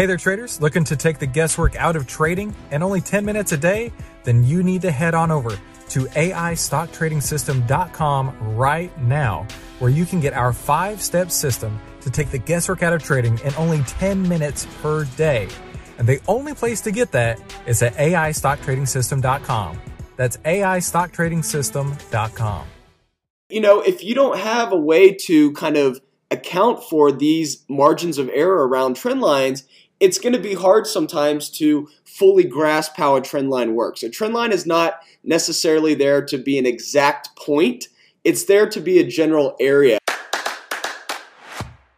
Hey there, traders. Looking to take the guesswork out of trading and only 10 minutes a day? Then you need to head on over to AIStockTradingSystem.com right now, where you can get our five step system to take the guesswork out of trading in only 10 minutes per day. And the only place to get that is at AIStockTradingSystem.com. That's AIStockTradingSystem.com. You know, if you don't have a way to kind of account for these margins of error around trend lines, it's going to be hard sometimes to fully grasp how a trend line works. A trend line is not necessarily there to be an exact point, it's there to be a general area.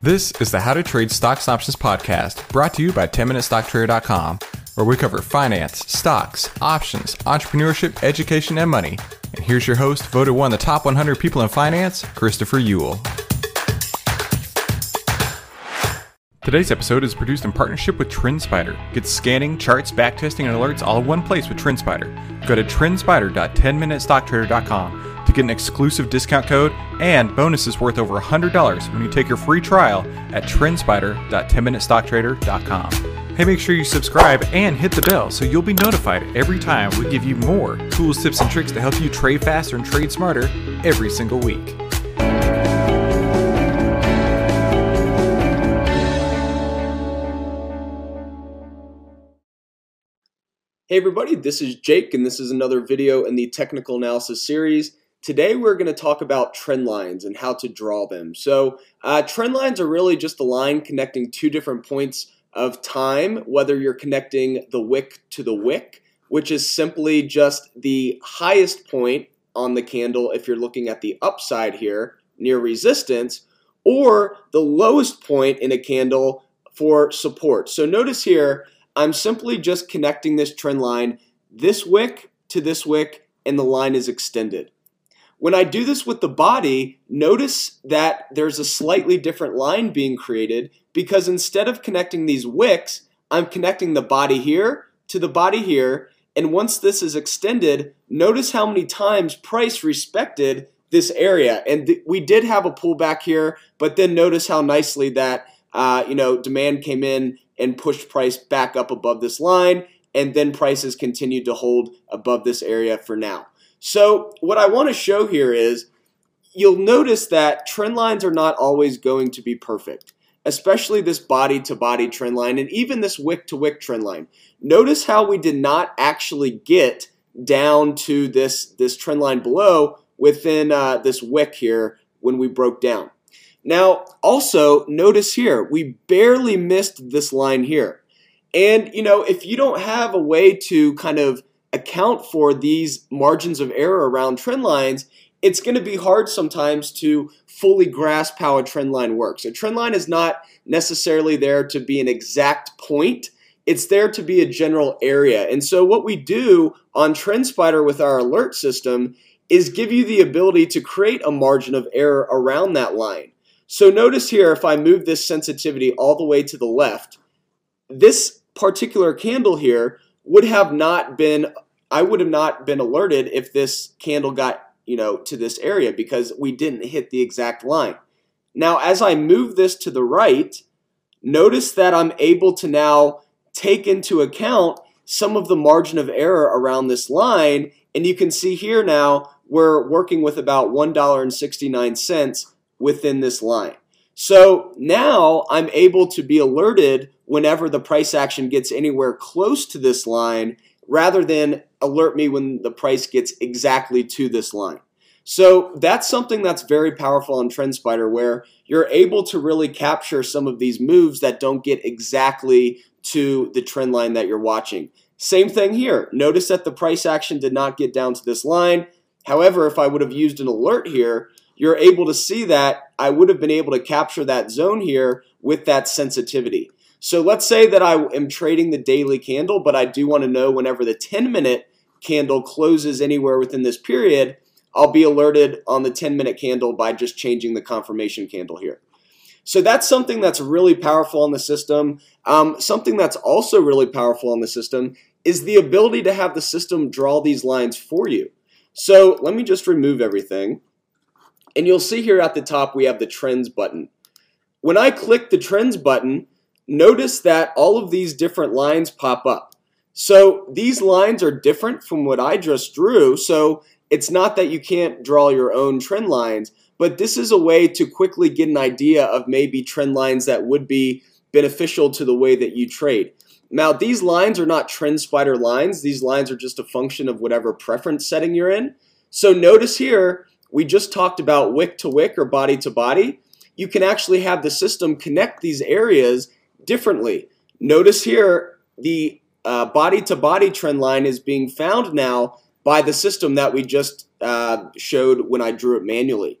This is the How to Trade Stocks and Options podcast brought to you by 10MinuteStockTrader.com, where we cover finance, stocks, options, entrepreneurship, education, and money. And here's your host, voted one of the top 100 people in finance, Christopher Uhl. Today's episode is produced in partnership with TrendSpider. Get scanning, charts, backtesting, and alerts all in one place with TrendSpider. Go to trendspider.10minutestocktrader.com to get an exclusive discount code and bonuses worth over $100 when you take your free trial at trendspider.10minutestocktrader.com. Hey, make sure you subscribe and hit the bell so you'll be notified every time we give you more tools, tips, and tricks to help you trade faster and trade smarter every single week. Hey everybody, this is Jake and this is another video in the technical analysis series. Today we're going to talk about trend lines and how to draw them. So uh, trend lines are really just a line connecting two different points of time, whether you're connecting the wick to the wick, which is simply just the highest point on the candle if you're looking at the upside here near resistance, or the lowest point in a candle for support. So notice here, I'm simply just connecting this trend line, this wick to this wick, and the line is extended. When I do this with the body, notice that there's a slightly different line being created because instead of connecting these wicks, I'm connecting the body here to the body here. And once this is extended, notice how many times price respected this area. And we did have a pullback here, but then notice how nicely that uh, you know demand came in and pushed price back up above this line, and then prices continued to hold above this area for now. So what I want to show here is you'll notice that trend lines are not always going to be perfect, especially this body to body trend line and even this wick to wick trend line. Notice how we did not actually get down to this, this trend line below within uh, this wick here when we broke down. Now, also notice here, we barely missed this line here. And, you know, if you don't have a way to kind of account for these margins of error around trend lines, it's going to be hard sometimes to fully grasp how a trend line works. A trend line is not necessarily there to be an exact point. It's there to be a general area. And so what we do on TrendSpider with our alert system is give you the ability to create a margin of error around that line. So notice here, if I move this sensitivity all the way to the left, this particular candle here would have not been, I would have not been alerted if this candle got, you know, to this area because we didn't hit the exact line. Now, as I move this to the right, notice that I'm able to now take into account some of the margin of error around this line. And you can see here now, we're working with about $1.69 within this line. So now I'm able to be alerted whenever the price action gets anywhere close to this line rather than alert me when the price gets exactly to this line. So that's something that's very powerful on TrendSpider where you're able to really capture some of these moves that don't get exactly to the trend line that you're watching. Same thing here. Notice that the price action did not get down to this line. However, if I would have used an alert here, you're able to see that I would have been able to capture that zone here with that sensitivity. So let's say that I am trading the daily candle, but I do want to know whenever the 10 minute candle closes anywhere within this period, I'll be alerted on the 10 minute candle by just changing the confirmation candle here. So that's something that's really powerful on the system. Um, something that's also really powerful on the system is the ability to have the system draw these lines for you. So let me just remove everything. And you'll see here at the top we have the trends button. When I click the trends button, notice that all of these different lines pop up. So these lines are different from what I just drew. So it's not that you can't draw your own trend lines, but this is a way to quickly get an idea of maybe trend lines that would be beneficial to the way that you trade. Now, these lines are not TrendSpider lines. These lines are just a function of whatever preference setting you're in. So notice here, we just talked about wick to wick or body to body. You can actually have the system connect these areas differently. Notice here, the body to body trend line is being found now by the system that we just uh, showed when I drew it manually.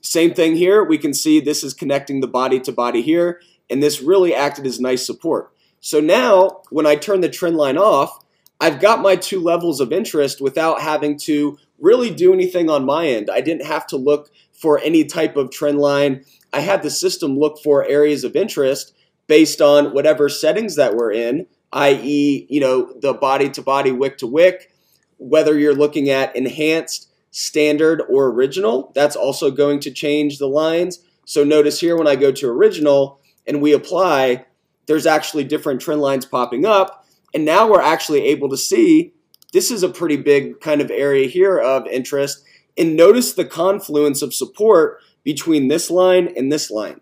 Same thing here. We can see this is connecting the body to body here, and this really acted as nice support. So now, when I turn the trend line off, I've got my two levels of interest without having to really do anything on my end. I didn't have to look for any type of trend line. I had the system look for areas of interest based on whatever settings that we're in, i.e., you know, the body to body, wick to wick, whether you're looking at enhanced, standard, or original, that's also going to change the lines. So notice here when I go to original and we apply, there's actually different trend lines popping up. And now we're actually able to see this is a pretty big kind of area here of interest. And notice the confluence of support between this line and this line.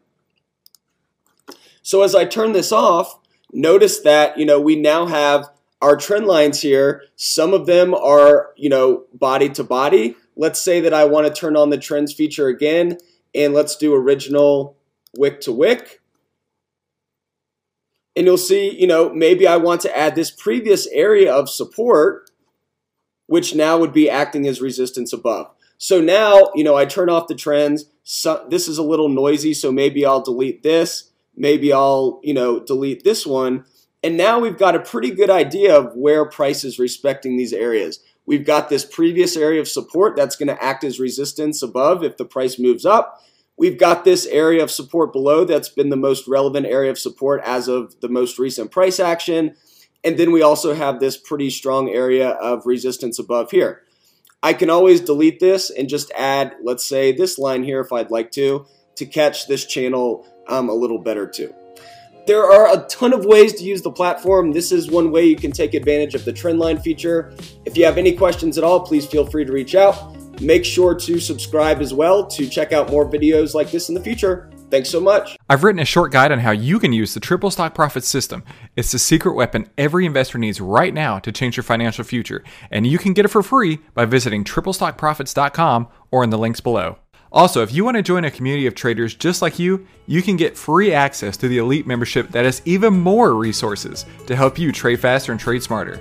So as I turn this off, notice that, you know, we now have our trend lines here. Some of them are, you know, body to body. Let's say that I want to turn on the trends feature again, and let's do original wick to wick. And you'll see, you know, maybe I want to add this previous area of support, which now would be acting as resistance above. So now, you know, I turn off the trends. So, this is a little noisy, so maybe I'll delete this. Maybe I'll, you know, delete this one. And now we've got a pretty good idea of where price is respecting these areas. We've got this previous area of support that's going to act as resistance above if the price moves up. We've got this area of support below that's been the most relevant area of support as of the most recent price action. And then we also have this pretty strong area of resistance above here. I can always delete this and just add, let's say, this line here if I'd like to, to catch this channel um, a little better too. There are a ton of ways to use the platform. This is one way you can take advantage of the trendline feature. If you have any questions at all, please feel free to reach out. Make sure to subscribe as well to check out more videos like this in the future. Thanks so much. I've written a short guide on how you can use the triple stock profit system. It's the secret weapon every investor needs right now to change your financial future, and you can get it for free by visiting triplestockprofits.com or in the links below. Also, if you want to join a community of traders just like you, you can get free access to the elite membership that has even more resources to help you trade faster and trade smarter.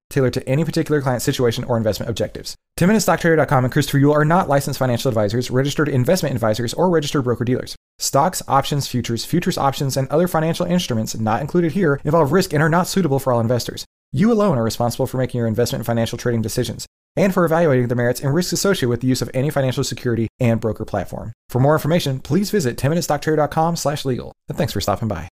tailored to any particular client situation or investment objectives. 10MinuteStockTrader.com and Christopher Uhl are not licensed financial advisors, registered investment advisors, or registered broker dealers. Stocks, options, futures, futures options, and other financial instruments not included here involve risk and are not suitable for all investors. You alone are responsible for making your investment and financial trading decisions and for evaluating the merits and risks associated with the use of any financial security and broker platform. For more information, please visit 10minutestocktrader.com slash legal. And thanks for stopping by.